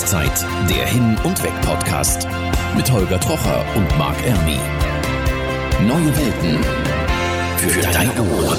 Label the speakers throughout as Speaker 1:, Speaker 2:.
Speaker 1: Rauszeit, der Hin- und Weg-Podcast mit Holger Trocher und Marc Ermi. Neue Welten für deine Ohren.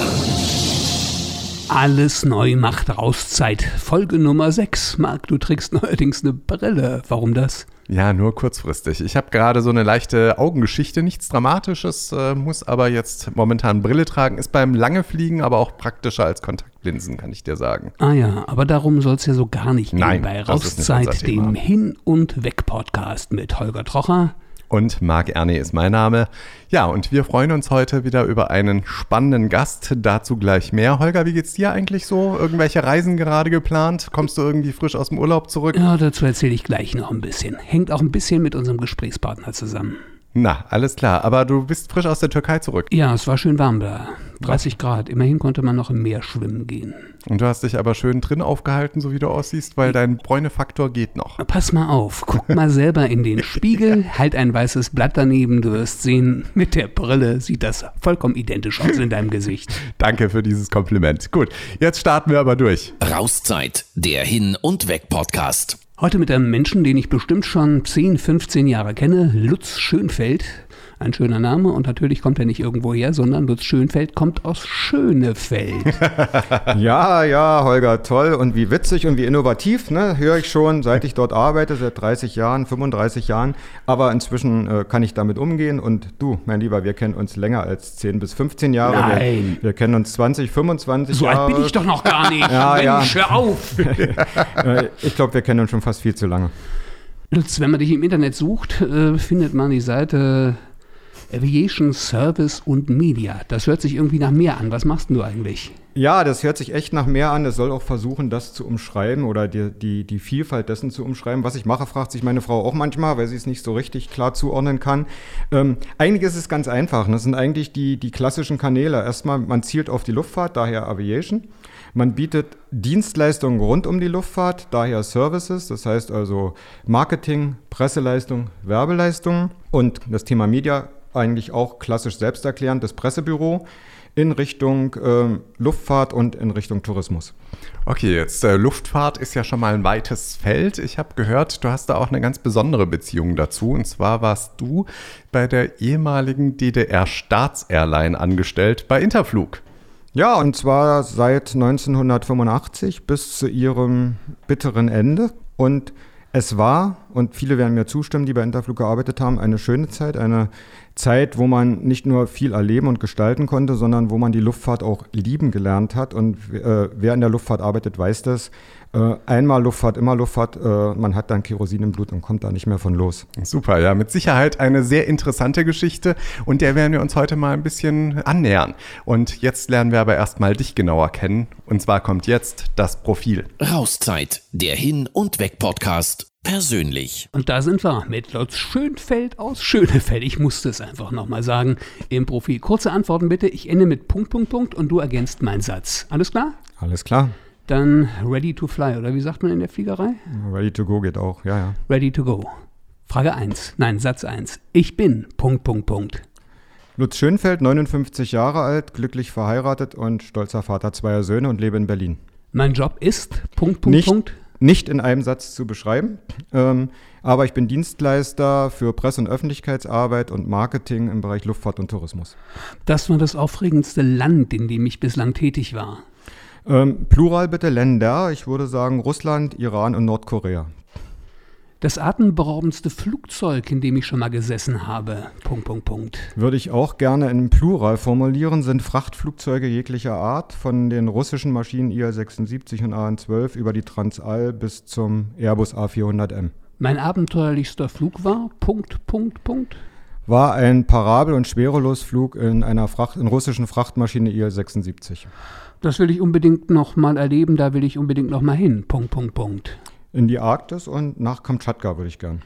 Speaker 2: Alles neu macht Rauszeit. Folge Nummer 6. Marc, du trägst neuerdings eine Brille. Warum das?
Speaker 3: Ja, nur kurzfristig. Ich habe gerade so eine leichte Augengeschichte, nichts Dramatisches, äh, muss aber jetzt momentan Brille tragen. Ist beim lange Fliegen aber auch praktischer als Kontaktlinsen, kann ich dir sagen.
Speaker 2: Ah ja, aber darum soll es ja so gar nicht gehen
Speaker 3: Nein,
Speaker 2: bei Rauszeit, dem Hin- und Weg-Podcast mit Holger Trocher.
Speaker 3: Und Marc Erne ist mein Name. Ja, und wir freuen uns heute wieder über einen spannenden Gast. Dazu gleich mehr. Holger, wie geht's dir eigentlich so? Irgendwelche Reisen gerade geplant? Kommst du irgendwie frisch aus dem Urlaub zurück?
Speaker 2: Ja, dazu erzähle ich gleich noch ein bisschen. Hängt auch ein bisschen mit unserem Gesprächspartner zusammen.
Speaker 3: Na, alles klar. Aber du bist frisch aus der Türkei zurück.
Speaker 2: Ja, es war schön warm da. 30 Grad. Immerhin konnte man noch im Meer schwimmen gehen.
Speaker 3: Und du hast dich aber schön drin aufgehalten, so wie du aussiehst, weil dein Bräunefaktor geht noch.
Speaker 2: Pass mal auf, guck mal selber in den Spiegel, halt ein weißes Blatt daneben, du wirst sehen, mit der Brille sieht das vollkommen identisch aus in deinem Gesicht.
Speaker 3: Danke für dieses Kompliment. Gut, jetzt starten wir aber durch.
Speaker 1: Rauszeit, der Hin- und Weg-Podcast.
Speaker 2: Heute mit einem Menschen, den ich bestimmt schon 10, 15 Jahre kenne, Lutz Schönfeld. Ein schöner Name und natürlich kommt er nicht irgendwo her, sondern Lutz Schönfeld kommt aus Schönefeld.
Speaker 4: Ja, ja, Holger, toll und wie witzig und wie innovativ, ne? höre ich schon, seit ich dort arbeite, seit 30 Jahren, 35 Jahren. Aber inzwischen äh, kann ich damit umgehen und du, mein Lieber, wir kennen uns länger als 10 bis 15 Jahre.
Speaker 2: Nein.
Speaker 4: Wir, wir kennen uns 20, 25
Speaker 2: So alt
Speaker 4: Jahre.
Speaker 2: bin ich doch noch gar nicht.
Speaker 4: Ja, ja.
Speaker 2: Mensch, hör auf.
Speaker 4: Äh, ich glaube, wir kennen uns schon fast viel zu lange.
Speaker 2: Lutz, wenn man dich im Internet sucht, äh, findet man die Seite Aviation Service und Media. Das hört sich irgendwie nach mehr an. Was machst du eigentlich?
Speaker 4: Ja, das hört sich echt nach mehr an. Es soll auch versuchen, das zu umschreiben oder die, die, die Vielfalt dessen zu umschreiben. Was ich mache, fragt sich meine Frau auch manchmal, weil sie es nicht so richtig klar zuordnen kann. Ähm, eigentlich ist es ganz einfach. Das sind eigentlich die, die klassischen Kanäle. Erstmal, man zielt auf die Luftfahrt, daher Aviation. Man bietet Dienstleistungen rund um die Luftfahrt, daher Services, das heißt also Marketing, Presseleistung, Werbeleistung und das Thema Media eigentlich auch klassisch selbsterklärend, das Pressebüro in Richtung ähm, Luftfahrt und in Richtung Tourismus.
Speaker 3: Okay, jetzt äh, Luftfahrt ist ja schon mal ein weites Feld. Ich habe gehört, du hast da auch eine ganz besondere Beziehung dazu. Und zwar warst du bei der ehemaligen DDR-Staatsairline angestellt bei Interflug.
Speaker 4: Ja, und zwar seit 1985 bis zu ihrem bitteren Ende. Und es war, und viele werden mir zustimmen, die bei Interflug gearbeitet haben, eine schöne Zeit, eine Zeit, wo man nicht nur viel erleben und gestalten konnte, sondern wo man die Luftfahrt auch lieben gelernt hat. Und äh, wer in der Luftfahrt arbeitet, weiß das. Äh, einmal Luftfahrt, immer Luftfahrt, äh, man hat dann Kerosin im Blut und kommt da nicht mehr von los.
Speaker 3: Super, ja, mit Sicherheit eine sehr interessante Geschichte und der werden wir uns heute mal ein bisschen annähern. Und jetzt lernen wir aber erstmal dich genauer kennen. Und zwar kommt jetzt das Profil.
Speaker 1: Rauszeit, der Hin- und Weg-Podcast. Persönlich.
Speaker 2: Und da sind wir mit Lutz Schönfeld aus Schönefeld. Ich musste es einfach nochmal sagen im Profil. Kurze Antworten bitte. Ich ende mit Punkt, Punkt, Punkt und du ergänzt meinen Satz. Alles klar?
Speaker 4: Alles klar.
Speaker 2: Dann ready to fly, oder wie sagt man in der Fliegerei?
Speaker 4: Ready to go geht auch, ja, ja.
Speaker 2: Ready to go. Frage 1. Nein, Satz 1. Ich bin Punkt, Punkt, Punkt.
Speaker 4: Lutz Schönfeld, 59 Jahre alt, glücklich verheiratet und stolzer Vater zweier Söhne und lebe in Berlin.
Speaker 2: Mein Job ist Punkt, Punkt,
Speaker 4: Nicht,
Speaker 2: Punkt.
Speaker 4: Nicht in einem Satz zu beschreiben, ähm, aber ich bin Dienstleister für Presse- und Öffentlichkeitsarbeit und Marketing im Bereich Luftfahrt und Tourismus.
Speaker 2: Das war das aufregendste Land, in dem ich bislang tätig war.
Speaker 4: Ähm, Plural bitte Länder, ich würde sagen Russland, Iran und Nordkorea.
Speaker 2: Das atemberaubendste Flugzeug, in dem ich schon mal gesessen habe. Punkt, Punkt, Punkt.
Speaker 4: Würde ich auch gerne in Plural formulieren, sind Frachtflugzeuge jeglicher Art, von den russischen Maschinen IL-76 und AN-12 über die Transall bis zum Airbus A400M.
Speaker 2: Mein abenteuerlichster Flug war Punkt, Punkt, Punkt.
Speaker 4: War ein Parabel- und Schwerelosflug in einer Fracht, in russischen Frachtmaschine IL-76.
Speaker 2: Das will ich unbedingt noch mal erleben, da will ich unbedingt noch mal hin. Punkt, Punkt, Punkt.
Speaker 4: In die Arktis und nach Kamtschatka würde ich gern.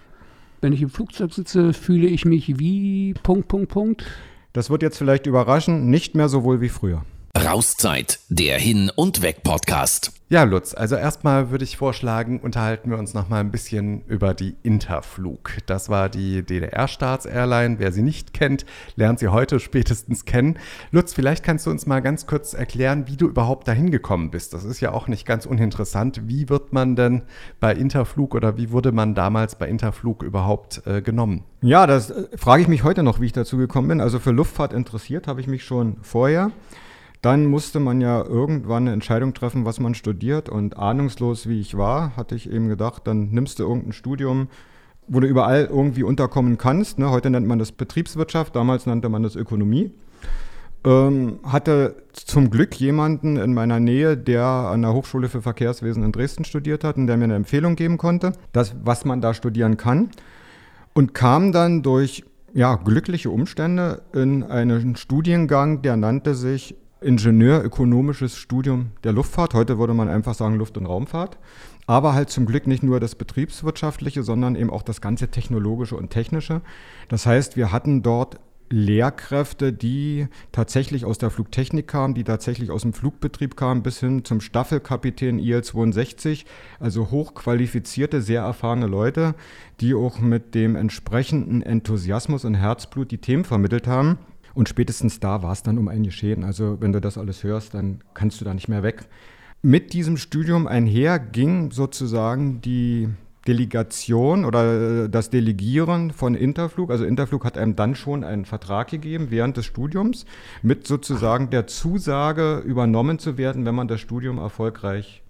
Speaker 2: Wenn ich im Flugzeug sitze, fühle ich mich wie Punkt, Punkt, Punkt.
Speaker 4: Das wird jetzt vielleicht überraschen, nicht mehr so wohl wie früher.
Speaker 1: Rauszeit, der Hin- und Weg-Podcast.
Speaker 3: Ja, Lutz, also erstmal würde ich vorschlagen, unterhalten wir uns noch mal ein bisschen über die Interflug. Das war die DDR-Staatsairline. Wer sie nicht kennt, lernt sie heute spätestens kennen. Lutz, vielleicht kannst du uns mal ganz kurz erklären, wie du überhaupt dahin gekommen bist. Das ist ja auch nicht ganz uninteressant. Wie wird man denn bei Interflug oder wie wurde man damals bei Interflug überhaupt äh, genommen?
Speaker 4: Ja, das äh, frage ich mich heute noch, wie ich dazu gekommen bin. Also für Luftfahrt interessiert habe ich mich schon vorher. Dann musste man ja irgendwann eine Entscheidung treffen, was man studiert. Und ahnungslos wie ich war, hatte ich eben gedacht, dann nimmst du irgendein Studium, wo du überall irgendwie unterkommen kannst. Ne? Heute nennt man das Betriebswirtschaft, damals nannte man das Ökonomie. Ähm, hatte zum Glück jemanden in meiner Nähe, der an der Hochschule für Verkehrswesen in Dresden studiert hat und der mir eine Empfehlung geben konnte, das, was man da studieren kann. Und kam dann durch ja, glückliche Umstände in einen Studiengang, der nannte sich Ingenieurökonomisches Studium der Luftfahrt. Heute würde man einfach sagen Luft- und Raumfahrt. Aber halt zum Glück nicht nur das Betriebswirtschaftliche, sondern eben auch das ganze Technologische und Technische. Das heißt, wir hatten dort Lehrkräfte, die tatsächlich aus der Flugtechnik kamen, die tatsächlich aus dem Flugbetrieb kamen, bis hin zum Staffelkapitän IL-62, also hochqualifizierte, sehr erfahrene Leute, die auch mit dem entsprechenden Enthusiasmus und Herzblut die Themen vermittelt haben. Und spätestens da war es dann um ein Geschehen. Also wenn du das alles hörst, dann kannst du da nicht mehr weg. Mit diesem Studium einher ging sozusagen die Delegation oder äh, das Delegieren von Interflug. Also Interflug hat einem dann schon einen Vertrag gegeben während des Studiums mit sozusagen der Zusage übernommen zu werden, wenn man das Studium erfolgreich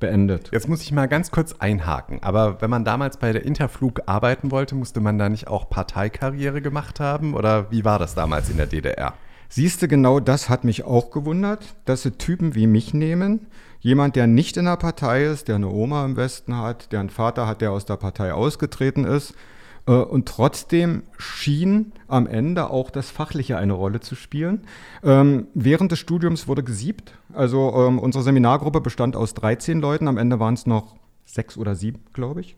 Speaker 4: beendet.
Speaker 3: Jetzt muss ich mal ganz kurz einhaken. Aber wenn man damals bei der Interflug arbeiten wollte, musste man da nicht auch Parteikarriere gemacht haben? Oder wie war das damals in der DDR?
Speaker 4: Siehst du, genau das hat mich auch gewundert, dass sie Typen wie mich nehmen. Jemand, der nicht in der Partei ist, der eine Oma im Westen hat, der einen Vater hat, der aus der Partei ausgetreten ist und trotzdem schien am Ende auch das Fachliche eine Rolle zu spielen. Ähm, während des Studiums wurde gesiebt. Also ähm, unsere Seminargruppe bestand aus 13 Leuten. Am Ende waren es noch sechs oder sieben, glaube ich.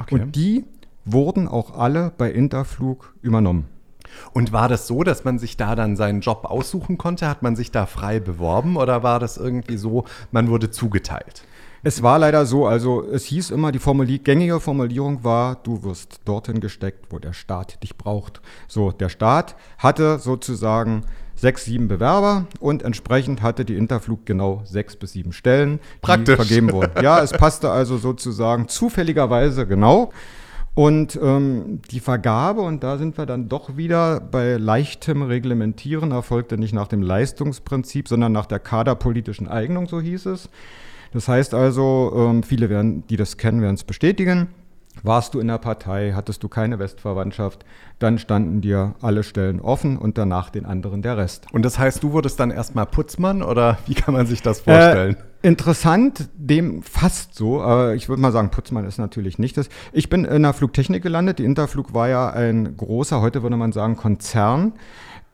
Speaker 4: Okay. Und die wurden auch alle bei Interflug übernommen.
Speaker 3: Und war das so, dass man sich da dann seinen Job aussuchen konnte? Hat man sich da frei beworben oder war das irgendwie so, man wurde zugeteilt?
Speaker 4: Es war leider so, also es hieß immer, die Formulier gängige Formulierung war, du wirst dorthin gesteckt, wo der Staat dich braucht. So, der Staat hatte sozusagen sechs, sieben Bewerber und entsprechend hatte die Interflug genau sechs bis sieben Stellen,
Speaker 3: Praktisch.
Speaker 4: die vergeben wurden. Ja, es passte also sozusagen zufälligerweise genau. Und ähm, die Vergabe, und da sind wir dann doch wieder bei leichtem Reglementieren, erfolgte nicht nach dem Leistungsprinzip, sondern nach der kaderpolitischen Eignung, so hieß es. Das heißt also, ähm, viele werden, die das kennen, werden es bestätigen. Warst du in der Partei, hattest du keine Westverwandtschaft, dann standen dir alle Stellen offen und danach den anderen der Rest.
Speaker 3: Und das heißt, du wurdest dann erstmal Putzmann oder wie kann man sich das vorstellen?
Speaker 4: Äh, interessant, dem fast so, aber ich würde mal sagen, Putzmann ist natürlich nicht das. Ich bin in der Flugtechnik gelandet. Die Interflug war ja ein großer, heute würde man sagen, Konzern.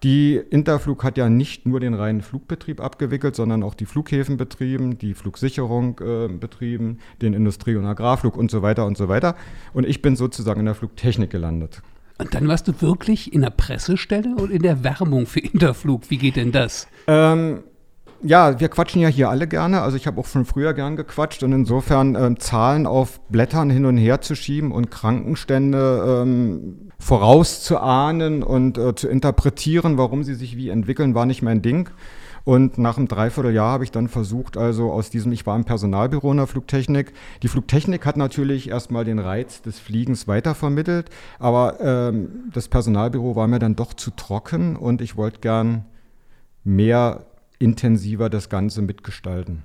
Speaker 4: Die Interflug hat ja nicht nur den reinen Flugbetrieb abgewickelt, sondern auch die Flughäfen betrieben, die Flugsicherung äh, betrieben, den Industrie- und Agrarflug und so weiter und so weiter. Und ich bin sozusagen in der Flugtechnik gelandet.
Speaker 2: Und dann warst du wirklich in der Pressestelle und in der Werbung für Interflug. Wie geht denn das?
Speaker 4: Ähm, ja, wir quatschen ja hier alle gerne. Also ich habe auch schon früher gern gequatscht und insofern ähm, Zahlen auf Blättern hin und her zu schieben und Krankenstände ähm, vorauszuahnen und äh, zu interpretieren, warum sie sich wie entwickeln, war nicht mein Ding. Und nach einem Dreivierteljahr habe ich dann versucht, also aus diesem, ich war im Personalbüro in der Flugtechnik. Die Flugtechnik hat natürlich erstmal den Reiz des Fliegens weitervermittelt, aber ähm, das Personalbüro war mir dann doch zu trocken und ich wollte gern mehr intensiver das Ganze mitgestalten.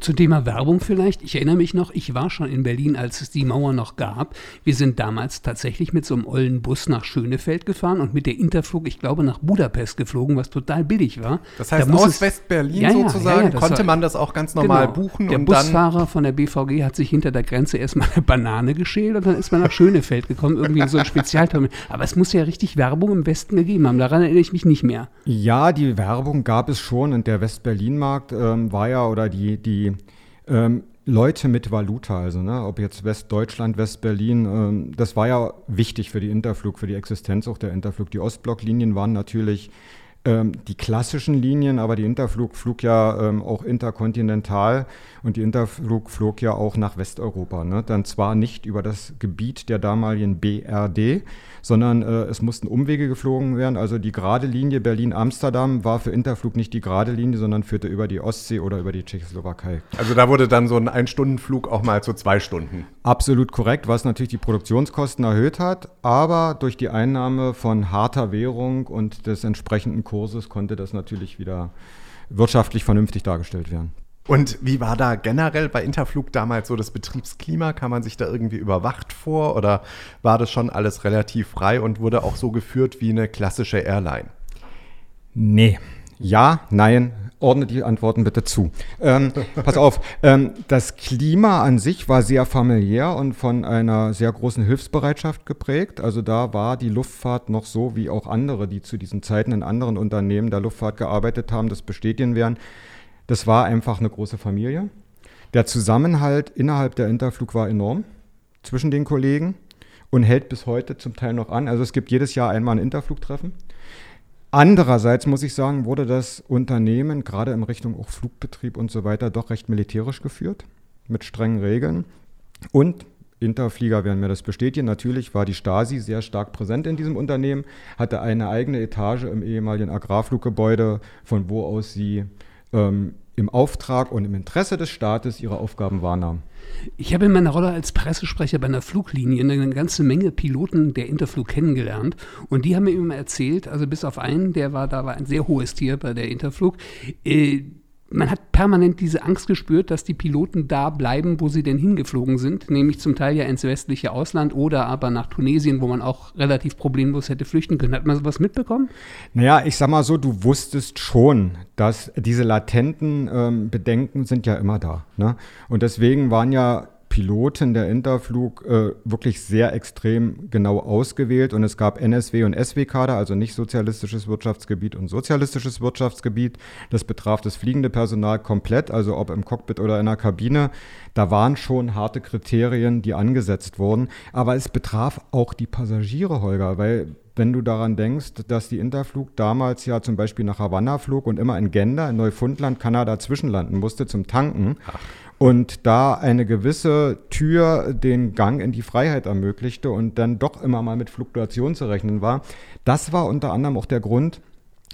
Speaker 2: Zum Thema Werbung vielleicht. Ich erinnere mich noch, ich war schon in Berlin, als es die Mauer noch gab. Wir sind damals tatsächlich mit so einem ollen Bus nach Schönefeld gefahren und mit der Interflug, ich glaube, nach Budapest geflogen, was total billig war.
Speaker 3: Das heißt,
Speaker 2: da
Speaker 3: aus West-Berlin
Speaker 2: ja, ja,
Speaker 3: sozusagen
Speaker 2: ja,
Speaker 3: konnte
Speaker 2: war,
Speaker 3: man das auch ganz normal
Speaker 2: genau.
Speaker 3: buchen.
Speaker 2: Der
Speaker 3: und
Speaker 2: Busfahrer von der BVG hat sich hinter der Grenze erstmal eine Banane geschält und dann ist man nach Schönefeld gekommen, irgendwie in so ein Spezialterminal. Aber es muss ja richtig Werbung im Westen gegeben haben. Daran erinnere ich mich nicht mehr.
Speaker 4: Ja, die Werbung gab es schon und der West-Berlin-Markt ähm, war ja, oder die, die ähm, Leute mit Valuta, also ne, ob jetzt Westdeutschland, Westberlin, ähm, das war ja wichtig für die Interflug, für die Existenz auch der Interflug. Die Ostblocklinien waren natürlich ähm, die klassischen Linien, aber die Interflug flog ja ähm, auch interkontinental und die Interflug flog ja auch nach Westeuropa. Ne? Dann zwar nicht über das Gebiet der damaligen BRD, sondern äh, es mussten Umwege geflogen werden. Also die gerade Linie Berlin-Amsterdam war für Interflug nicht die gerade Linie, sondern führte über die Ostsee oder über die Tschechoslowakei.
Speaker 3: Also da wurde dann so ein Ein-Stunden-Flug auch mal zu zwei Stunden.
Speaker 4: Absolut korrekt, was natürlich die Produktionskosten erhöht hat, aber durch die Einnahme von harter Währung und des entsprechenden Kurses konnte das natürlich wieder wirtschaftlich vernünftig dargestellt werden.
Speaker 3: Und wie war da generell bei Interflug damals so das Betriebsklima? Kam man sich da irgendwie überwacht vor oder war das schon alles relativ frei und wurde auch so geführt wie eine klassische Airline?
Speaker 4: Nee. Ja, nein, ordne die Antworten bitte zu. Ähm, pass auf, ähm, das Klima an sich war sehr familiär und von einer sehr großen Hilfsbereitschaft geprägt. Also da war die Luftfahrt noch so, wie auch andere, die zu diesen Zeiten in anderen Unternehmen der Luftfahrt gearbeitet haben, das bestätigen werden. Das war einfach eine große Familie. Der Zusammenhalt innerhalb der Interflug war enorm zwischen den Kollegen und hält bis heute zum Teil noch an. Also es gibt jedes Jahr einmal ein Interflugtreffen. Andererseits muss ich sagen, wurde das Unternehmen gerade in Richtung auch Flugbetrieb und so weiter doch recht militärisch geführt, mit strengen Regeln. Und Interflieger werden mir das bestätigen. Natürlich war die Stasi sehr stark präsent in diesem Unternehmen, hatte eine eigene Etage im ehemaligen Agrarfluggebäude, von wo aus sie ähm, im Auftrag und im Interesse des Staates ihre Aufgaben wahrnahmen.
Speaker 2: Ich habe in meiner Rolle als Pressesprecher bei einer Fluglinie eine ganze Menge Piloten der Interflug kennengelernt und die haben mir immer erzählt, also bis auf einen, der war da war ein sehr hohes Tier bei der Interflug, äh, man hat permanent diese Angst gespürt, dass die Piloten da bleiben, wo sie denn hingeflogen sind, nämlich zum Teil ja ins westliche Ausland oder aber nach Tunesien, wo man auch relativ problemlos hätte flüchten können. Hat man sowas mitbekommen?
Speaker 4: Naja, ich sag mal so, du wusstest schon, dass diese latenten ähm, Bedenken sind ja immer da. Ne? Und deswegen waren ja Piloten der Interflug äh, wirklich sehr extrem genau ausgewählt und es gab NSW und SW-Kader, also nicht sozialistisches Wirtschaftsgebiet und sozialistisches Wirtschaftsgebiet. Das betraf das fliegende Personal komplett, also ob im Cockpit oder in der Kabine. Da waren schon harte Kriterien, die angesetzt wurden, aber es betraf auch die Passagiere, Holger, weil wenn du daran denkst, dass die Interflug damals ja zum Beispiel nach Havanna flog und immer in Gender, in Neufundland, Kanada zwischenlanden musste zum Tanken. Ach und da eine gewisse Tür den Gang in die Freiheit ermöglichte und dann doch immer mal mit Fluktuation zu rechnen war. Das war unter anderem auch der Grund,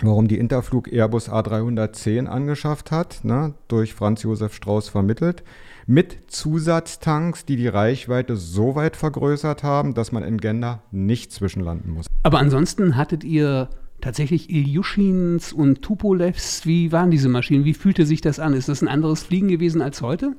Speaker 4: warum die Interflug Airbus A310 angeschafft hat, ne, durch Franz Josef Strauß vermittelt, mit Zusatztanks, die die Reichweite so weit vergrößert haben, dass man in Gender nicht zwischenlanden muss.
Speaker 2: Aber ansonsten hattet ihr tatsächlich Iljuschins und Tupolevs, wie waren diese Maschinen? Wie fühlte sich das an? Ist das ein anderes Fliegen gewesen als heute?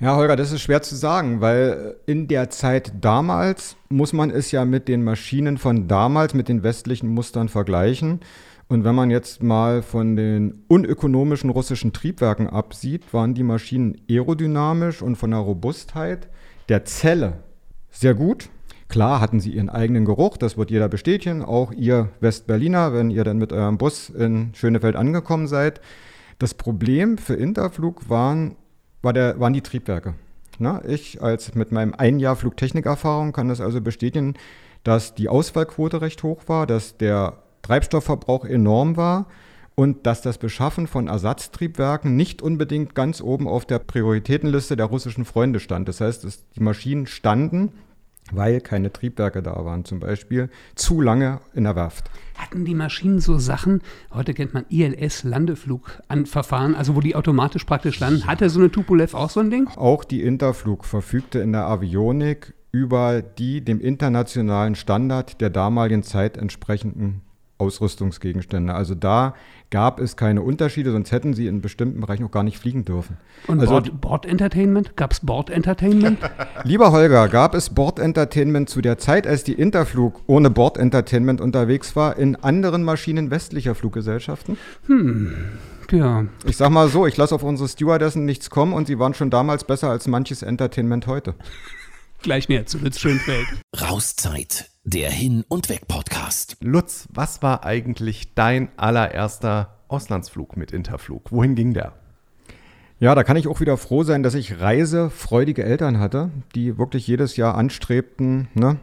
Speaker 4: Ja, Holger, das ist schwer zu sagen, weil in der Zeit damals muss man es ja mit den Maschinen von damals, mit den westlichen Mustern vergleichen. Und wenn man jetzt mal von den unökonomischen russischen Triebwerken absieht, waren die Maschinen aerodynamisch und von der Robustheit der Zelle sehr gut. Klar hatten sie ihren eigenen Geruch, das wird jeder bestätigen, auch ihr Westberliner, wenn ihr dann mit eurem Bus in Schönefeld angekommen seid. Das Problem für Interflug waren, war der, waren die Triebwerke. Na, ich als mit meinem ein Jahr Flugtechnikerfahrung kann das also bestätigen, dass die Ausfallquote recht hoch war, dass der Treibstoffverbrauch enorm war und dass das Beschaffen von Ersatztriebwerken nicht unbedingt ganz oben auf der Prioritätenliste der russischen Freunde stand. Das heißt, die Maschinen standen weil keine Triebwerke da waren, zum Beispiel, zu lange in der Werft.
Speaker 2: Hatten die Maschinen so Sachen, heute kennt man ILS-Landeflugverfahren, also wo die automatisch praktisch landen. Hatte so eine Tupolev auch so ein Ding?
Speaker 4: Auch die Interflug verfügte in der Avionik über die dem internationalen Standard der damaligen Zeit entsprechenden Ausrüstungsgegenstände. Also da gab es keine Unterschiede, sonst hätten sie in bestimmten Bereichen auch gar nicht fliegen dürfen.
Speaker 2: Und
Speaker 4: also,
Speaker 2: Board, Board Entertainment? Gab es Board Entertainment?
Speaker 4: Lieber Holger, gab es Board Entertainment zu der Zeit, als die Interflug ohne Board Entertainment unterwegs war, in anderen Maschinen westlicher Fluggesellschaften?
Speaker 2: Hm. Ja.
Speaker 4: Ich sag mal so, ich lasse auf unsere Stewardessen nichts kommen und sie waren schon damals besser als manches Entertainment heute.
Speaker 2: Gleich mehr zu Lutz Schönfeld.
Speaker 1: Rauszeit, der Hin- und Weg-Podcast.
Speaker 3: Lutz, was war eigentlich dein allererster Auslandsflug mit Interflug? Wohin ging der?
Speaker 4: Ja, da kann ich auch wieder froh sein, dass ich reisefreudige Eltern hatte, die wirklich jedes Jahr anstrebten, ne,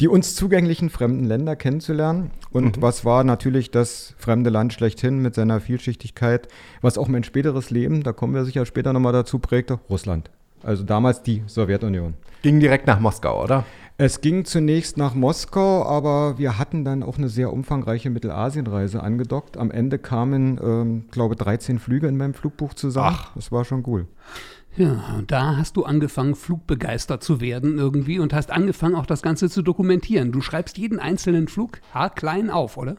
Speaker 4: die uns zugänglichen fremden Länder kennenzulernen. Und mhm. was war natürlich das fremde Land schlechthin mit seiner Vielschichtigkeit, was auch mein späteres Leben, da kommen wir sicher später nochmal dazu, prägte, Russland. Also damals die Sowjetunion.
Speaker 3: Ging direkt nach Moskau, oder?
Speaker 4: Es ging zunächst nach Moskau, aber wir hatten dann auch eine sehr umfangreiche Mittelasienreise angedockt. Am Ende kamen, ähm, glaube 13 Flüge in meinem Flugbuch zusammen. Ach. Das war schon cool.
Speaker 2: Ja, und da hast du angefangen, flugbegeistert zu werden irgendwie und hast angefangen, auch das Ganze zu dokumentieren. Du schreibst jeden einzelnen Flug haarklein auf, oder?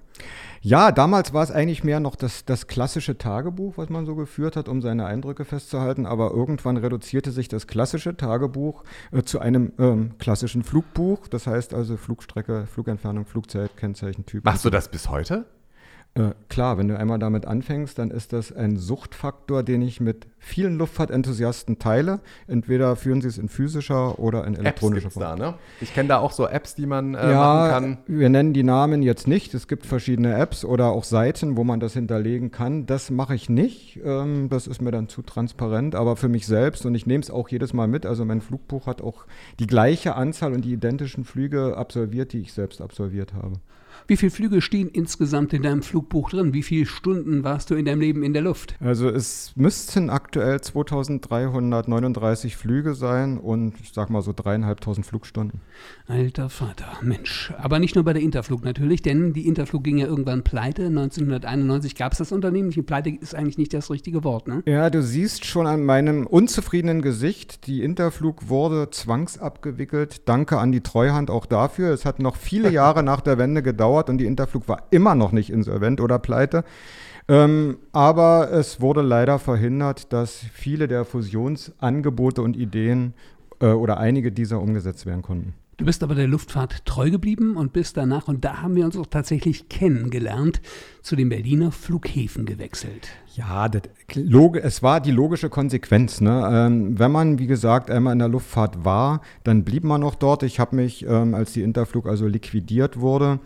Speaker 4: Ja, damals war es eigentlich mehr noch das, das klassische Tagebuch, was man so geführt hat, um seine Eindrücke festzuhalten. Aber irgendwann reduzierte sich das klassische Tagebuch äh, zu einem ähm, klassischen Flugbuch. Das heißt also Flugstrecke, Flugentfernung, Flugzeit, Kennzeichen, Typ.
Speaker 3: Machst du das bis heute?
Speaker 4: Äh, klar, wenn du einmal damit anfängst, dann ist das ein Suchtfaktor, den ich mit vielen Luftfahrtenthusiasten teile. Entweder führen sie es in physischer oder in elektronischer
Speaker 3: Form. Da, ne? Ich kenne da auch so Apps, die man äh, ja, machen kann.
Speaker 4: Wir nennen die Namen jetzt nicht. Es gibt verschiedene Apps oder auch Seiten, wo man das hinterlegen kann. Das mache ich nicht. Ähm, das ist mir dann zu transparent. Aber für mich selbst und ich nehme es auch jedes Mal mit. Also mein Flugbuch hat auch die gleiche Anzahl und die identischen Flüge absolviert, die ich selbst absolviert habe.
Speaker 2: Wie viele Flüge stehen insgesamt in deinem Flugbuch drin? Wie viele Stunden warst du in deinem Leben in der Luft?
Speaker 4: Also es müssten aktuell 2339 Flüge sein und ich sag mal so dreieinhalbtausend Flugstunden.
Speaker 2: Alter Vater, Mensch. Aber nicht nur bei der Interflug natürlich, denn die Interflug ging ja irgendwann pleite. 1991 gab es das Unternehmen. Die pleite ist eigentlich nicht das richtige Wort, ne?
Speaker 4: Ja, du siehst schon an meinem unzufriedenen Gesicht, die Interflug wurde zwangsabgewickelt. Danke an die Treuhand auch dafür. Es hat noch viele Jahre nach der Wende gedauert gedauert und die Interflug war immer noch nicht insolvent oder pleite. Ähm, aber es wurde leider verhindert, dass viele der Fusionsangebote und Ideen äh, oder einige dieser umgesetzt werden konnten.
Speaker 2: Du bist aber der Luftfahrt treu geblieben und bist danach, und da haben wir uns auch tatsächlich kennengelernt, zu den Berliner Flughäfen gewechselt.
Speaker 4: Ja, das, es war die logische Konsequenz. Ne? Ähm, wenn man, wie gesagt, einmal in der Luftfahrt war, dann blieb man noch dort. Ich habe mich, ähm, als die Interflug also liquidiert wurde,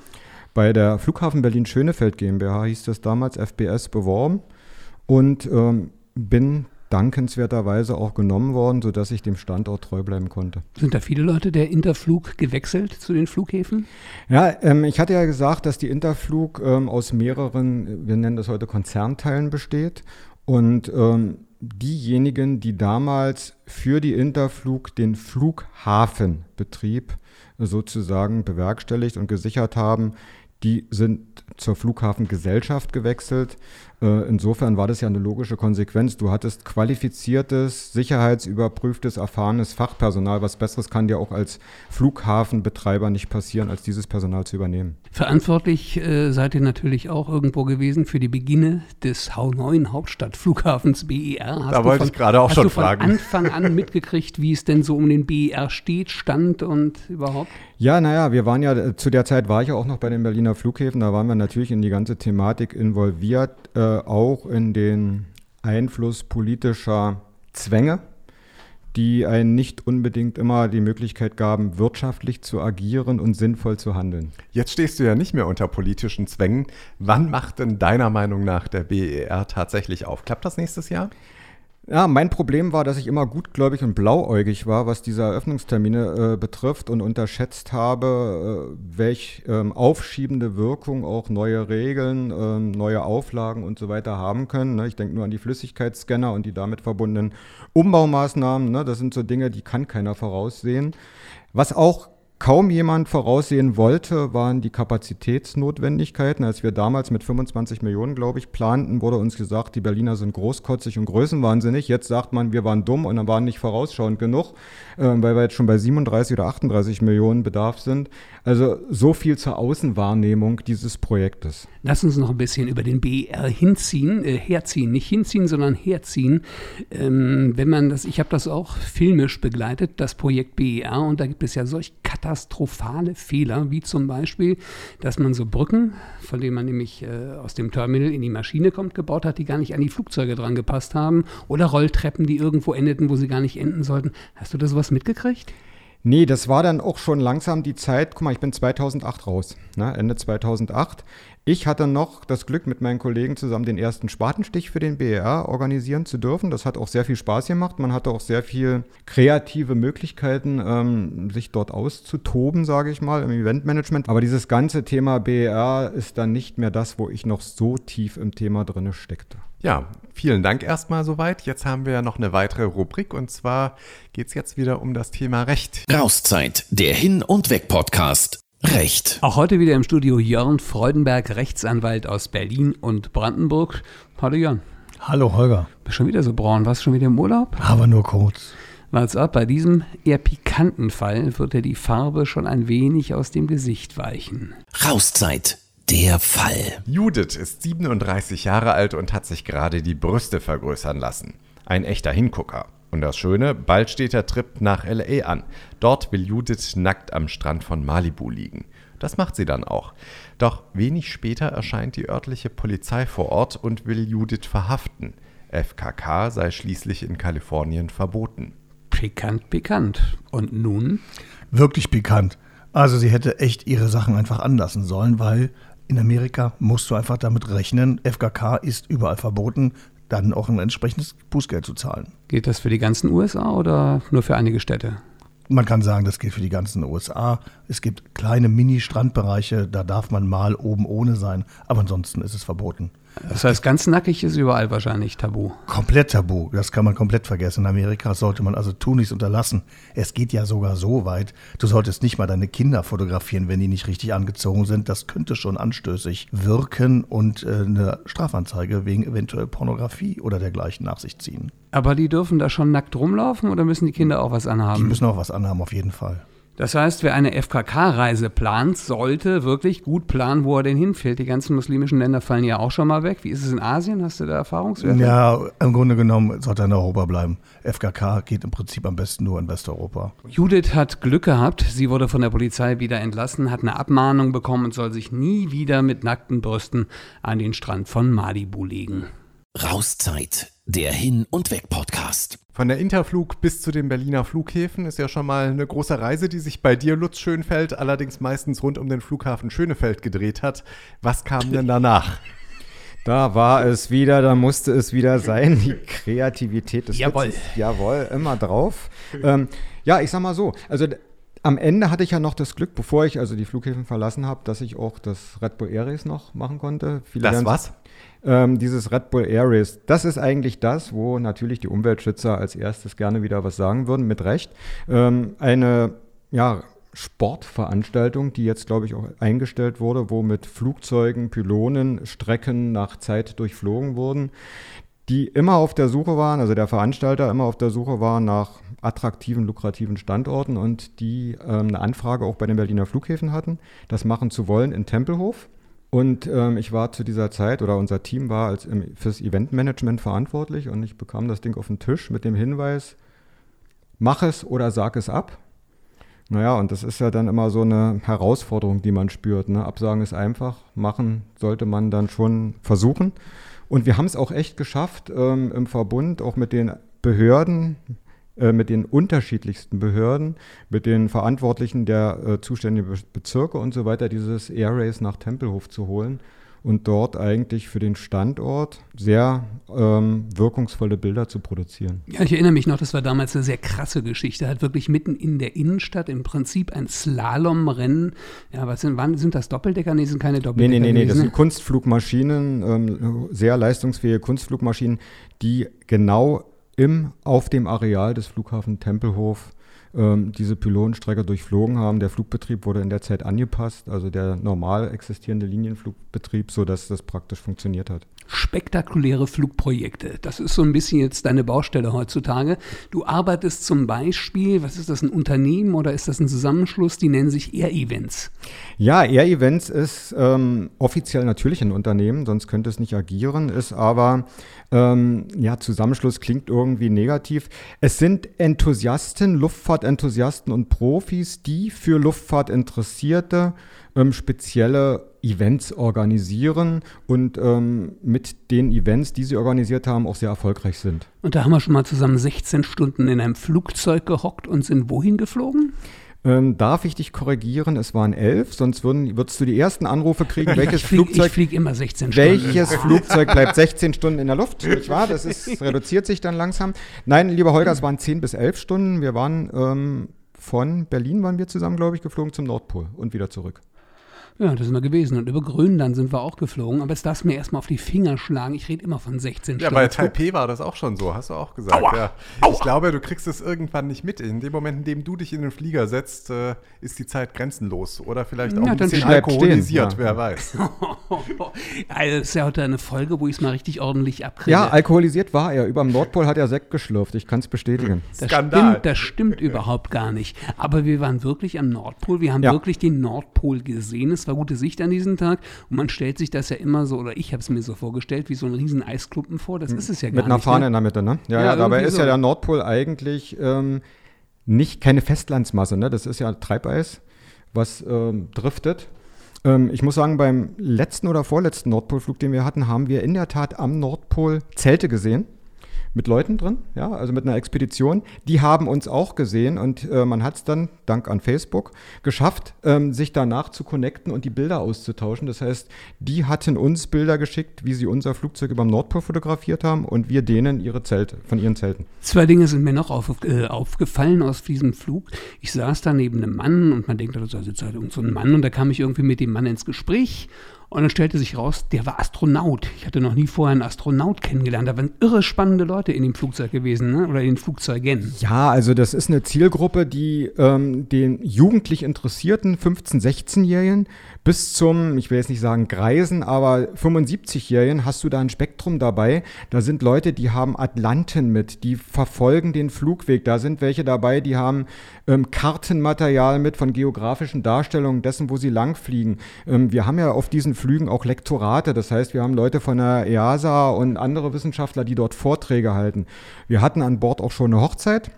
Speaker 4: bei der Flughafen Berlin-Schönefeld GmbH hieß das damals FBS beworben und ähm, bin dankenswerterweise auch genommen worden, sodass ich dem Standort treu bleiben konnte.
Speaker 2: Sind da viele Leute der Interflug gewechselt zu den Flughäfen?
Speaker 4: Ja, ähm, ich hatte ja gesagt, dass die Interflug ähm, aus mehreren, wir nennen das heute Konzernteilen besteht. Und ähm, diejenigen, die damals für die Interflug den Flughafenbetrieb sozusagen bewerkstelligt und gesichert haben, die sind zur Flughafengesellschaft gewechselt. Äh, insofern war das ja eine logische Konsequenz. Du hattest qualifiziertes, sicherheitsüberprüftes, erfahrenes Fachpersonal. Was Besseres kann dir auch als Flughafenbetreiber nicht passieren, als dieses Personal zu übernehmen.
Speaker 2: Verantwortlich äh, seid ihr natürlich auch irgendwo gewesen für die Beginne des neuen Hauptstadtflughafens BER.
Speaker 3: Hast da wollte von, ich gerade auch schon fragen.
Speaker 2: Hast du von Anfang an mitgekriegt, wie es denn so um den BER steht, stand und überhaupt?
Speaker 4: Ja, naja, wir waren ja, äh, zu der Zeit war ich ja auch noch bei den Berliner Flughäfen, da waren wir natürlich in die ganze Thematik involviert. Äh, äh, auch in den Einfluss politischer Zwänge, die einen nicht unbedingt immer die Möglichkeit gaben, wirtschaftlich zu agieren und sinnvoll zu handeln.
Speaker 3: Jetzt stehst du ja nicht mehr unter politischen Zwängen. Wann macht denn deiner Meinung nach der BER tatsächlich auf? Klappt das nächstes Jahr?
Speaker 4: Ja, mein Problem war, dass ich immer gutgläubig und blauäugig war, was diese Eröffnungstermine äh, betrifft und unterschätzt habe, äh, welch ähm, aufschiebende Wirkung auch neue Regeln, ähm, neue Auflagen und so weiter haben können. Ne? Ich denke nur an die Flüssigkeitsscanner und die damit verbundenen Umbaumaßnahmen. Ne? Das sind so Dinge, die kann keiner voraussehen. Was auch kaum jemand voraussehen wollte, waren die Kapazitätsnotwendigkeiten. Als wir damals mit 25 Millionen, glaube ich, planten, wurde uns gesagt, die Berliner sind großkotzig und größenwahnsinnig. Jetzt sagt man, wir waren dumm und dann waren nicht vorausschauend genug, äh, weil wir jetzt schon bei 37 oder 38 Millionen Bedarf sind. Also so viel zur Außenwahrnehmung dieses Projektes.
Speaker 2: Lass uns noch ein bisschen über den BR hinziehen, äh, herziehen, nicht hinziehen, sondern herziehen. Ähm, wenn man das, ich habe das auch filmisch begleitet, das Projekt BER, und da gibt es ja solch katastrophale Fehler, wie zum Beispiel, dass man so Brücken, von denen man nämlich äh, aus dem Terminal in die Maschine kommt, gebaut hat, die gar nicht an die Flugzeuge dran gepasst haben, oder Rolltreppen, die irgendwo endeten, wo sie gar nicht enden sollten. Hast du da sowas mitgekriegt?
Speaker 4: Nee, das war dann auch schon langsam die Zeit. Guck mal, ich bin 2008 raus, ne, Ende 2008. Ich hatte noch das Glück, mit meinen Kollegen zusammen den ersten Spatenstich für den BER organisieren zu dürfen. Das hat auch sehr viel Spaß gemacht. Man hatte auch sehr viel kreative Möglichkeiten, ähm, sich dort auszutoben, sage ich mal, im Eventmanagement. Aber dieses ganze Thema BER ist dann nicht mehr das, wo ich noch so tief im Thema drin steckte.
Speaker 3: Ja, vielen Dank erstmal soweit. Jetzt haben wir ja noch eine weitere Rubrik und zwar geht es jetzt wieder um das Thema Recht.
Speaker 1: Rauszeit, der Hin- und Weg-Podcast. Recht.
Speaker 2: Auch heute wieder im Studio Jörn Freudenberg, Rechtsanwalt aus Berlin und Brandenburg. Hallo Jörn.
Speaker 5: Hallo Holger.
Speaker 2: Bist schon wieder so braun? Warst du schon wieder im Urlaub?
Speaker 5: Aber nur kurz.
Speaker 2: Wart's ab, bei diesem eher pikanten Fall wird dir die Farbe schon ein wenig aus dem Gesicht weichen.
Speaker 1: Rauszeit, der Fall.
Speaker 3: Judith ist 37 Jahre alt und hat sich gerade die Brüste vergrößern lassen. Ein echter Hingucker. Und das Schöne, bald steht der Trip nach LA an. Dort will Judith nackt am Strand von Malibu liegen. Das macht sie dann auch. Doch wenig später erscheint die örtliche Polizei vor Ort und will Judith verhaften. FKK sei schließlich in Kalifornien verboten.
Speaker 2: Pikant, pikant. Und nun?
Speaker 5: Wirklich pikant. Also sie hätte echt ihre Sachen einfach anlassen sollen, weil in Amerika musst du einfach damit rechnen, FKK ist überall verboten, dann auch ein entsprechendes Bußgeld zu zahlen.
Speaker 2: Geht das für die ganzen USA oder nur für einige Städte?
Speaker 5: Man kann sagen, das gilt für die ganzen USA. Es gibt kleine Mini-Strandbereiche, da darf man mal oben ohne sein, aber ansonsten ist es verboten.
Speaker 2: Das heißt, ganz nackig ist überall wahrscheinlich tabu.
Speaker 5: Komplett tabu, das kann man komplett vergessen. In Amerika sollte man also tunlichst unterlassen. Es geht ja sogar so weit, du solltest nicht mal deine Kinder fotografieren, wenn die nicht richtig angezogen sind. Das könnte schon anstößig wirken und äh, eine Strafanzeige wegen eventuell Pornografie oder dergleichen nach sich ziehen.
Speaker 2: Aber die dürfen da schon nackt rumlaufen oder müssen die Kinder auch was
Speaker 5: Die
Speaker 2: anhaben?
Speaker 5: müssen auch was anhaben, auf jeden Fall.
Speaker 2: Das heißt, wer eine FKK-Reise plant, sollte wirklich gut planen, wo er denn hinfährt. Die ganzen muslimischen Länder fallen ja auch schon mal weg. Wie ist es in Asien? Hast du da Erfahrungswerte?
Speaker 5: Ja, im Grunde genommen sollte er in Europa bleiben. FKK geht im Prinzip am besten nur in Westeuropa.
Speaker 2: Judith hat Glück gehabt. Sie wurde von der Polizei wieder entlassen, hat eine Abmahnung bekommen und soll sich nie wieder mit nackten Brüsten an den Strand von Malibu legen.
Speaker 1: Rauszeit, der Hin- und Weg-Podcast.
Speaker 3: Von der Interflug bis zu den Berliner Flughäfen ist ja schon mal eine große Reise, die sich bei dir, Lutz Schönfeld, allerdings meistens rund um den Flughafen Schönefeld gedreht hat. Was kam denn danach?
Speaker 4: Da war es wieder, da musste es wieder sein. Die Kreativität des
Speaker 2: Jawohl.
Speaker 4: Witzes. Jawohl, immer drauf. Ähm, ja, ich sag mal so. Also am Ende hatte ich ja noch das Glück, bevor ich also die Flughäfen verlassen habe, dass ich auch das Red Bull Air Race noch machen konnte. Viele
Speaker 3: Das was?
Speaker 4: Ähm, dieses Red Bull Air Race, das ist eigentlich das, wo natürlich die Umweltschützer als erstes gerne wieder was sagen würden, mit Recht. Ähm, eine ja, Sportveranstaltung, die jetzt, glaube ich, auch eingestellt wurde, wo mit Flugzeugen, Pylonen Strecken nach Zeit durchflogen wurden, die immer auf der Suche waren, also der Veranstalter immer auf der Suche war nach attraktiven, lukrativen Standorten und die ähm, eine Anfrage auch bei den Berliner Flughäfen hatten, das machen zu wollen in Tempelhof. Und ähm, ich war zu dieser Zeit, oder unser Team war als im, fürs Eventmanagement verantwortlich und ich bekam das Ding auf den Tisch mit dem Hinweis, mach es oder sag es ab. Naja, und das ist ja dann immer so eine Herausforderung, die man spürt. Ne? Absagen ist einfach, machen sollte man dann schon versuchen. Und wir haben es auch echt geschafft, ähm, im Verbund auch mit den Behörden, äh, mit den unterschiedlichsten Behörden, mit den Verantwortlichen der äh, zuständigen Be Bezirke und so weiter, dieses Air Race nach Tempelhof zu holen und dort eigentlich für den Standort sehr ähm, wirkungsvolle Bilder zu produzieren.
Speaker 2: Ja, ich erinnere mich noch, das war damals eine sehr krasse Geschichte. Hat wirklich mitten in der Innenstadt im Prinzip ein Slalomrennen. Ja, was sind, wann sind das Doppeldecker? Nee, sind keine
Speaker 4: Nee,
Speaker 2: Doppeldecker.
Speaker 4: nee, nee, nee, das
Speaker 2: gewesen,
Speaker 4: sind Kunstflugmaschinen, ähm, sehr leistungsfähige Kunstflugmaschinen, die genau im, auf dem Areal des Flughafen Tempelhof ähm, diese Pylonenstrecke durchflogen haben. Der Flugbetrieb wurde in der Zeit angepasst, also der normal existierende Linienflugbetrieb, sodass das praktisch funktioniert hat.
Speaker 2: spektakuläre Flugprojekte. Das ist so ein bisschen jetzt deine Baustelle heutzutage. Du arbeitest zum Beispiel, was ist das, ein Unternehmen oder ist das ein Zusammenschluss? Die nennen sich Air Events.
Speaker 4: Ja, Air Events ist ähm, offiziell natürlich ein Unternehmen, sonst könnte es nicht agieren, ist aber, ähm, ja, Zusammenschluss klingt irgendwie negativ. Es sind Enthusiasten, Luftfahrtenthusiasten und Profis, die für Luftfahrtinteressierte ähm, spezielle Events organisieren und ähm, mit den Events, die sie organisiert haben, auch sehr erfolgreich sind.
Speaker 2: Und da haben wir schon mal zusammen 16 Stunden in einem Flugzeug gehockt und sind wohin geflogen?
Speaker 4: Ähm, darf ich dich korrigieren? Es waren elf, sonst würden, würdest du die ersten Anrufe kriegen. Welches
Speaker 2: ich flieg,
Speaker 4: Flugzeug?
Speaker 2: Ich fliege immer 16 Stunden.
Speaker 4: Welches Flugzeug bleibt 16 Stunden in der Luft? Nicht wahr? Das ist, reduziert sich dann langsam. Nein, lieber Holger, es waren 10 bis 11 Stunden. Wir waren ähm, von Berlin waren wir zusammen, glaube ich, geflogen zum Nordpol und wieder zurück.
Speaker 2: Ja, das sind wir gewesen. Und über Grönland sind wir auch geflogen. Aber jetzt darfst du mir erstmal auf die Finger schlagen. Ich rede immer von 16
Speaker 3: Ja,
Speaker 2: Stunden.
Speaker 3: bei Taipei war das auch schon so, hast du auch gesagt. Ja. Ich glaube, du kriegst es irgendwann nicht mit. In dem Moment, in dem du dich in den Flieger setzt, äh, ist die Zeit grenzenlos. Oder vielleicht auch
Speaker 2: Ja,
Speaker 3: ein bisschen alkoholisiert,
Speaker 4: stehen, ja.
Speaker 3: wer weiß.
Speaker 2: also, das ist ja heute eine Folge, wo ich es mal richtig ordentlich abkriege.
Speaker 4: Ja, alkoholisiert war er. Über dem Nordpol hat er Sekt geschlürft. Ich kann es bestätigen.
Speaker 2: Das
Speaker 3: Skandal.
Speaker 2: stimmt, das stimmt überhaupt gar nicht. Aber wir waren wirklich am Nordpol. Wir haben
Speaker 4: Ja.
Speaker 2: wirklich den Nordpol gesehen. Es war gute Sicht an diesem Tag. Und man stellt sich das ja immer so, oder ich habe es mir so vorgestellt, wie so ein riesen Eisklumpen vor. Das ist es ja gar
Speaker 4: Mit einer
Speaker 2: nicht.
Speaker 4: Fahne
Speaker 2: ne?
Speaker 4: in der Mitte, ne? Ja,
Speaker 2: Ja,
Speaker 4: ja, dabei ist
Speaker 2: so.
Speaker 4: ja der Nordpol eigentlich ähm, nicht keine Festlandsmasse, ne? Das ist ja Treibeis, was ähm, driftet. Ähm, ich muss sagen, beim letzten oder vorletzten Nordpolflug, den wir hatten, haben wir in der Tat am Nordpol Zelte gesehen. Mit Leuten drin, ja, also mit einer Expedition. Die haben uns auch gesehen und äh, man hat es dann, dank an Facebook, geschafft, ähm, sich danach zu connecten und die Bilder auszutauschen. Das heißt, die hatten uns Bilder geschickt, wie sie unser Flugzeug über dem Nordpol fotografiert haben und wir denen ihre Zelte, von ihren Zelten.
Speaker 2: Zwei Dinge sind mir noch auf, äh, aufgefallen aus diesem Flug. Ich saß da neben einem Mann und man denkt, da sitzt halt irgend so ein Mann und da kam ich irgendwie mit dem Mann ins Gespräch und dann stellte sich raus, der war Astronaut. Ich hatte noch nie vorher einen Astronaut kennengelernt. Da waren irre spannende Leute in dem Flugzeug gewesen ne? oder in den Flugzeugen.
Speaker 4: Ja, also das ist eine Zielgruppe, die ähm, den jugendlich interessierten 15-, 16-Jährigen bis zum, ich will jetzt nicht sagen Greisen, aber 75-Jährigen hast du da ein Spektrum dabei. Da sind Leute, die haben Atlanten mit, die verfolgen den Flugweg. Da sind welche dabei, die haben ähm, Kartenmaterial mit von geografischen Darstellungen dessen, wo sie langfliegen. Ähm, wir haben ja auf diesen Flügen auch Lektorate, das heißt, wir haben Leute von der EASA und andere Wissenschaftler, die dort Vorträge halten. Wir hatten an Bord auch schon eine Hochzeit.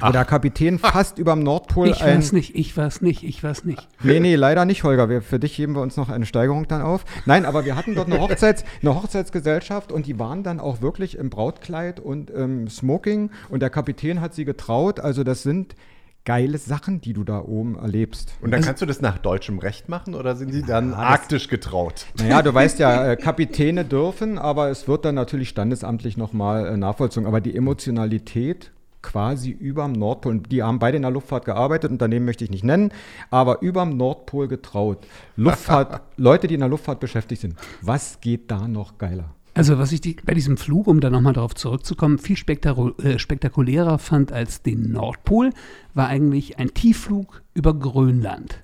Speaker 4: Wo der Kapitän fast überm Nordpol
Speaker 2: Ich
Speaker 4: ein.
Speaker 2: weiß nicht, ich weiß nicht, ich weiß nicht.
Speaker 4: Nee, nee, leider nicht, Holger. Wir, für dich heben wir uns noch eine Steigerung dann auf. Nein, aber wir hatten dort eine, Hochzeits-, eine Hochzeitsgesellschaft und die waren dann auch wirklich im Brautkleid und im Smoking und der Kapitän hat sie getraut. Also das sind geile Sachen, die du da oben erlebst.
Speaker 3: Und dann kannst du das nach deutschem Recht machen oder sind die dann
Speaker 4: das-
Speaker 3: arktisch getraut?
Speaker 4: Naja, du weißt ja, äh, Kapitäne dürfen, aber es wird dann natürlich standesamtlich nochmal äh, nachvollzogen. Aber die Emotionalität quasi überm Nordpol, und die haben beide in der Luftfahrt gearbeitet, Unternehmen möchte ich nicht nennen, aber überm Nordpol getraut. Luftfahrt, Leute, die in der Luftfahrt beschäftigt sind. Was geht da noch geiler?
Speaker 2: Also was ich die, bei diesem Flug, um da nochmal darauf zurückzukommen, viel äh, spektakulärer fand als den Nordpol, war eigentlich ein Tiefflug über Grönland.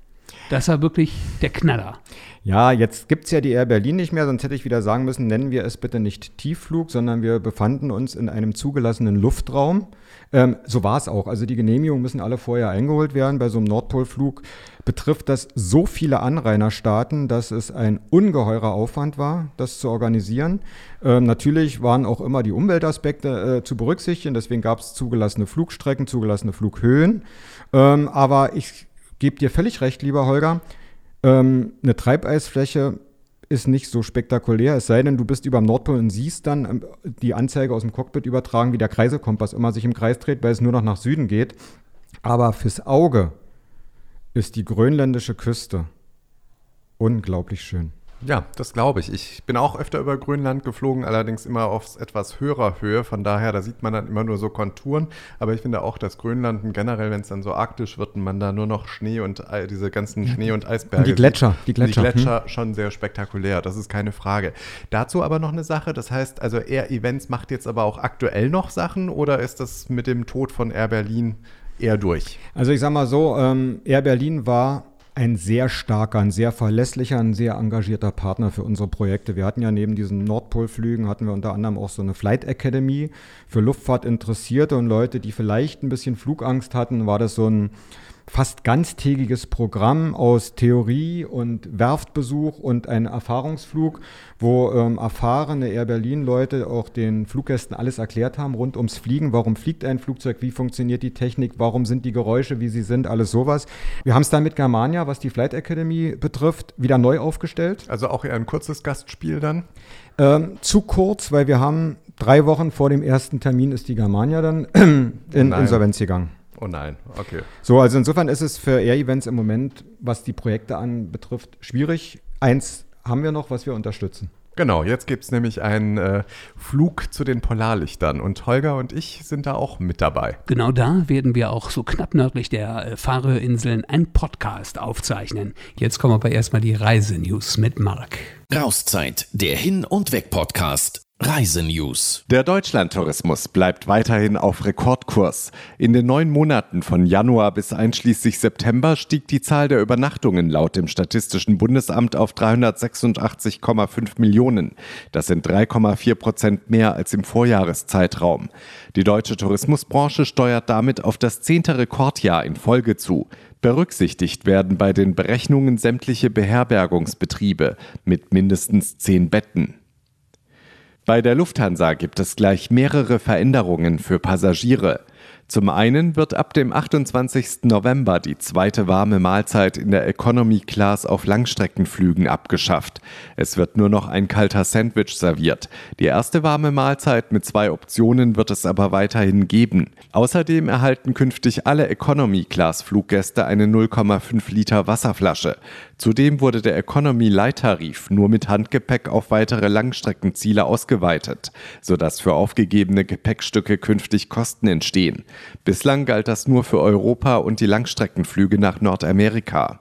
Speaker 2: Das war wirklich der Knaller.
Speaker 4: Ja, jetzt gibt es ja die Air Berlin nicht mehr, sonst hätte ich wieder sagen müssen, nennen wir es bitte nicht Tiefflug, sondern wir befanden uns in einem zugelassenen Luftraum. Ähm, so war es auch. Also die Genehmigungen müssen alle vorher eingeholt werden. Bei so einem Nordpolflug betrifft das so viele Anrainerstaaten, dass es ein ungeheurer Aufwand war, das zu organisieren. Ähm, natürlich waren auch immer die Umweltaspekte äh, zu berücksichtigen, deswegen gab es zugelassene Flugstrecken, zugelassene Flughöhen. Ähm, aber ich gebe dir völlig recht, lieber Holger. Ähm, eine Treibeisfläche ist nicht so spektakulär, es sei denn, du bist über dem Nordpol und siehst dann ähm, die Anzeige aus dem Cockpit übertragen, wie der Kreiselkompass immer sich im Kreis dreht, weil es nur noch nach Süden geht. Aber fürs Auge ist die grönländische Küste unglaublich schön.
Speaker 3: Ja, das glaube ich. Ich bin auch öfter über Grönland geflogen, allerdings immer auf etwas höherer Höhe. Von daher, da sieht man dann immer nur so Konturen. Aber ich finde auch, dass Grönland generell, wenn es dann so arktisch wird und man da nur noch Schnee und diese ganzen Schnee- und Eisberge
Speaker 4: Und die Gletscher,
Speaker 3: sieht,
Speaker 4: die Gletscher,
Speaker 3: Die Gletscher schon sehr spektakulär, das ist keine Frage. Dazu aber noch eine Sache, das heißt, also Air Events macht jetzt aber auch aktuell noch Sachen oder ist das mit dem Tod von Air Berlin eher durch?
Speaker 4: Also ich sag mal so, ähm, Air Berlin war ein sehr starker, ein sehr verlässlicher, ein sehr engagierter Partner für unsere Projekte. Wir hatten ja neben diesen Nordpolflügen, hatten wir unter anderem auch so eine Flight Academy für Luftfahrtinteressierte und Leute, die vielleicht ein bisschen Flugangst hatten, war das so ein fast ganztägiges Programm aus Theorie und Werftbesuch und ein Erfahrungsflug, wo ähm, erfahrene Air Berlin-Leute auch den Fluggästen alles erklärt haben rund ums Fliegen. Warum fliegt ein Flugzeug? Wie funktioniert die Technik? Warum sind die Geräusche, wie sie sind? Alles sowas. Wir haben es dann mit Germania, was die Flight Academy betrifft, wieder neu aufgestellt.
Speaker 3: Also auch eher ein kurzes Gastspiel dann?
Speaker 4: Ähm, zu kurz, weil wir haben drei Wochen vor dem ersten Termin ist die Germania dann in
Speaker 3: Nein.
Speaker 4: Insolvenz gegangen.
Speaker 6: Oh nein, okay.
Speaker 4: So, also insofern ist es für Air-Events im Moment, was die Projekte anbetrifft, schwierig. Eins haben wir noch, was wir unterstützen.
Speaker 6: Genau, jetzt gibt es nämlich einen äh, Flug zu den Polarlichtern und Holger und ich sind da auch mit dabei.
Speaker 2: Genau da werden wir auch so knapp nördlich der äh, Färöerinseln einen Podcast aufzeichnen. Jetzt kommen aber erstmal die Reisenews mit Marc.
Speaker 1: Rauszeit, der Hin- und Weg-Podcast. Reisenews.
Speaker 6: Der Deutschlandtourismus bleibt weiterhin auf Rekordkurs. In den neun Monaten von Januar bis einschließlich September stieg die Zahl der Übernachtungen laut dem Statistischen Bundesamt auf 386,5 Millionen. Das sind 3,4 Prozent mehr als im Vorjahreszeitraum. Die deutsche Tourismusbranche steuert damit auf das zehnte Rekordjahr in Folge zu. Berücksichtigt werden bei den Berechnungen sämtliche Beherbergungsbetriebe mit mindestens zehn Betten. Bei der Lufthansa gibt es gleich mehrere Veränderungen für Passagiere. Zum einen wird ab dem 28. November die zweite warme Mahlzeit in der Economy Class auf Langstreckenflügen abgeschafft. Es wird nur noch ein kalter Sandwich serviert. Die erste warme Mahlzeit mit zwei Optionen wird es aber weiterhin geben. Außerdem erhalten künftig alle Economy Class Fluggäste eine 0,5 Liter Wasserflasche. Zudem wurde der Economy Leittarif nur mit Handgepäck auf weitere Langstreckenziele ausgeweitet, sodass für aufgegebene Gepäckstücke künftig Kosten entstehen. Bislang galt das nur für Europa und die Langstreckenflüge nach Nordamerika.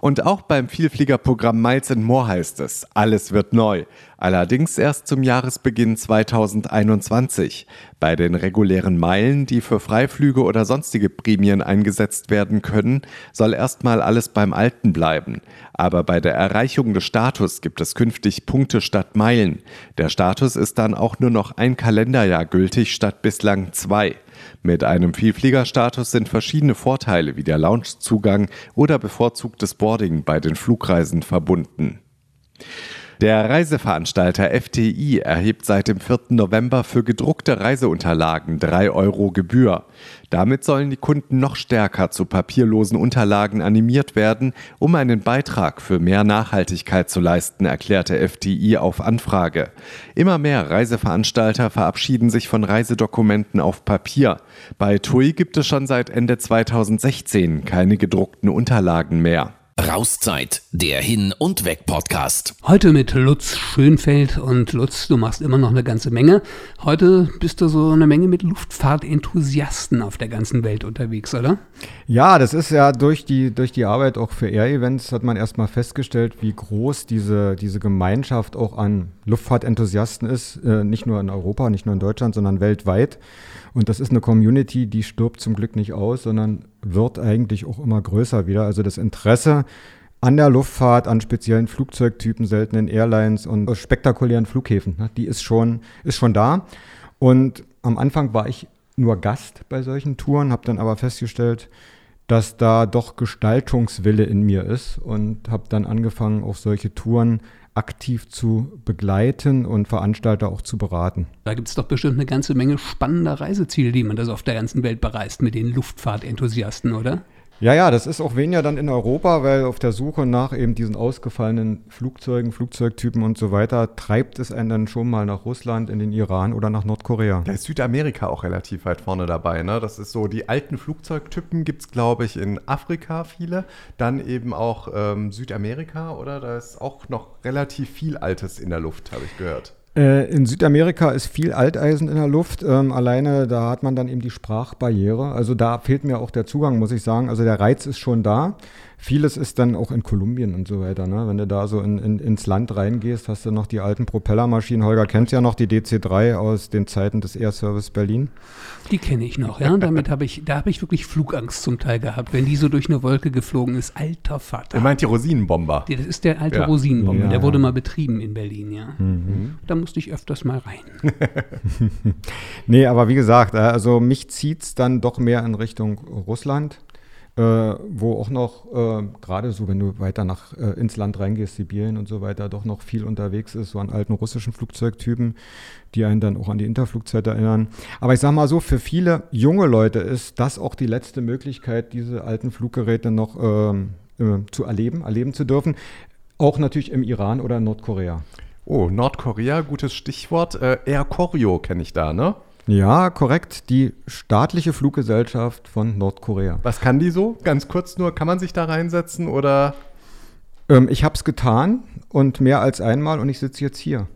Speaker 6: Und auch beim Vielfliegerprogramm Miles and More heißt es, alles wird neu. Allerdings erst zum Jahresbeginn 2021. Bei den regulären Meilen, die für Freiflüge oder sonstige Prämien eingesetzt werden können, soll erstmal alles beim Alten bleiben. Aber bei der Erreichung des Status gibt es künftig Punkte statt Meilen. Der Status ist dann auch nur noch ein Kalenderjahr gültig statt bislang zwei. Mit einem Vielfliegerstatus sind verschiedene Vorteile wie der Loungezugang oder bevorzugtes Boarding bei den Flugreisen verbunden. Der Reiseveranstalter FTI erhebt seit dem 4. November für gedruckte Reiseunterlagen 3 Euro Gebühr. Damit sollen die Kunden noch stärker zu papierlosen Unterlagen animiert werden, um einen Beitrag für mehr Nachhaltigkeit zu leisten, erklärte FTI auf Anfrage. Immer mehr Reiseveranstalter verabschieden sich von Reisedokumenten auf Papier. Bei TUI gibt es schon seit Ende 2016 keine gedruckten Unterlagen mehr.
Speaker 1: Rauszeit, der Hin- und Weg-Podcast.
Speaker 2: Heute mit Lutz Schönfeld und Lutz, du machst immer noch eine ganze Menge. Heute bist du so eine Menge mit Luftfahrtenthusiasten auf der ganzen Welt unterwegs, oder?
Speaker 4: Ja, das ist ja durch die, durch die Arbeit auch für Air-Events hat man erstmal festgestellt, wie groß diese, diese Gemeinschaft auch an Luftfahrtenthusiasten ist. Äh, nicht nur in Europa, nicht nur in Deutschland, sondern weltweit. Und das ist eine Community, die stirbt zum Glück nicht aus, sondern wird eigentlich auch immer größer wieder. Also das Interesse an der Luftfahrt, an speziellen Flugzeugtypen, seltenen Airlines und spektakulären Flughäfen, ne, die ist schon, ist schon da. Und am Anfang war ich nur Gast bei solchen Touren, habe dann aber festgestellt, dass da doch Gestaltungswille in mir ist und habe dann angefangen, auch solche Touren aktiv zu begleiten und Veranstalter auch zu beraten.
Speaker 2: Da gibt es doch bestimmt eine ganze Menge spannender Reiseziele, die man das auf der ganzen Welt bereist mit den Luftfahrtenthusiasten, oder?
Speaker 4: Ja, ja, das ist auch weniger dann in Europa, weil auf der Suche nach eben diesen ausgefallenen Flugzeugen, Flugzeugtypen und so weiter, treibt es einen dann schon mal nach Russland, in den Iran oder nach Nordkorea.
Speaker 6: Da ist Südamerika auch relativ weit vorne dabei. Ne? Das ist so, die alten Flugzeugtypen gibt es, glaube ich, in Afrika viele. Dann eben auch ähm, Südamerika, oder? Da ist auch noch relativ viel Altes in der Luft, habe ich gehört.
Speaker 4: Äh, in Südamerika ist viel Alteisen in der Luft. Ähm, alleine da hat man dann eben die Sprachbarriere. Also da fehlt mir auch der Zugang, muss ich sagen. Also der Reiz ist schon da. Vieles ist dann auch in Kolumbien und so weiter. Ne? Wenn du da so in, in, ins Land reingehst, hast du noch die alten Propellermaschinen. Holger kennt ja noch die DC-3 aus den Zeiten des Air Service Berlin.
Speaker 2: Die kenne ich noch, ja. Damit habe ich, da habe ich wirklich Flugangst zum Teil gehabt, wenn die so durch eine Wolke geflogen ist. Alter Vater.
Speaker 6: Ihr meint die Rosinenbomber?
Speaker 2: Das ist der alte
Speaker 6: Ja.
Speaker 2: Rosinenbomber.
Speaker 4: Ja,
Speaker 2: der wurde
Speaker 4: ja.
Speaker 2: mal betrieben in Berlin, ja. Da musste ich öfters mal rein.
Speaker 4: Nee, aber wie gesagt, äh, also mich zieht es dann doch mehr in Richtung Russland, äh, wo auch noch, äh, gerade so, wenn du weiter nach äh, ins Land reingehst, Sibirien und so weiter, doch noch viel unterwegs ist, so an alten russischen Flugzeugtypen, die einen dann auch an die Interflugzeit erinnern. Aber ich sag mal so, für viele junge Leute ist das auch die letzte Möglichkeit, diese alten Fluggeräte noch ähm, äh, zu erleben, erleben zu dürfen. Auch natürlich im Iran oder in Nordkorea.
Speaker 6: Oh, Nordkorea, gutes Stichwort. Äh, Air Koryo kenne ich da, ne?
Speaker 4: Ja, korrekt. Die staatliche Fluggesellschaft von Nordkorea.
Speaker 3: Was kann die so? Ganz kurz nur, kann man sich da reinsetzen oder?
Speaker 4: Ähm, ich habe es getan und mehr als einmal und ich sitze jetzt hier.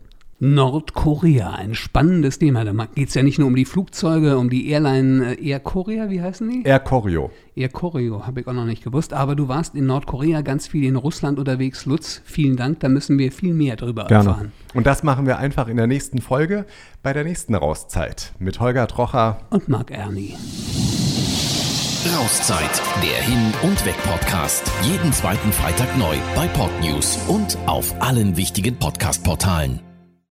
Speaker 2: Nordkorea, ein spannendes Thema. Da geht es ja nicht nur um die Flugzeuge, um die Airline äh, Air Korea, wie heißen die?
Speaker 3: Air Koryo.
Speaker 2: Air Koryo, habe ich auch noch nicht gewusst. Aber du warst in Nordkorea ganz viel in Russland unterwegs. Lutz, vielen Dank, da müssen wir viel mehr drüber
Speaker 4: Gerne.
Speaker 2: erfahren.
Speaker 3: Und das machen wir einfach in der nächsten Folge bei der nächsten Rauszeit mit Holger Trocher.
Speaker 2: Und Marc Ernie.
Speaker 1: Rauszeit, der Hin- und Weg-Podcast. Jeden zweiten Freitag neu bei Podnews und auf allen wichtigen Podcast-Portalen.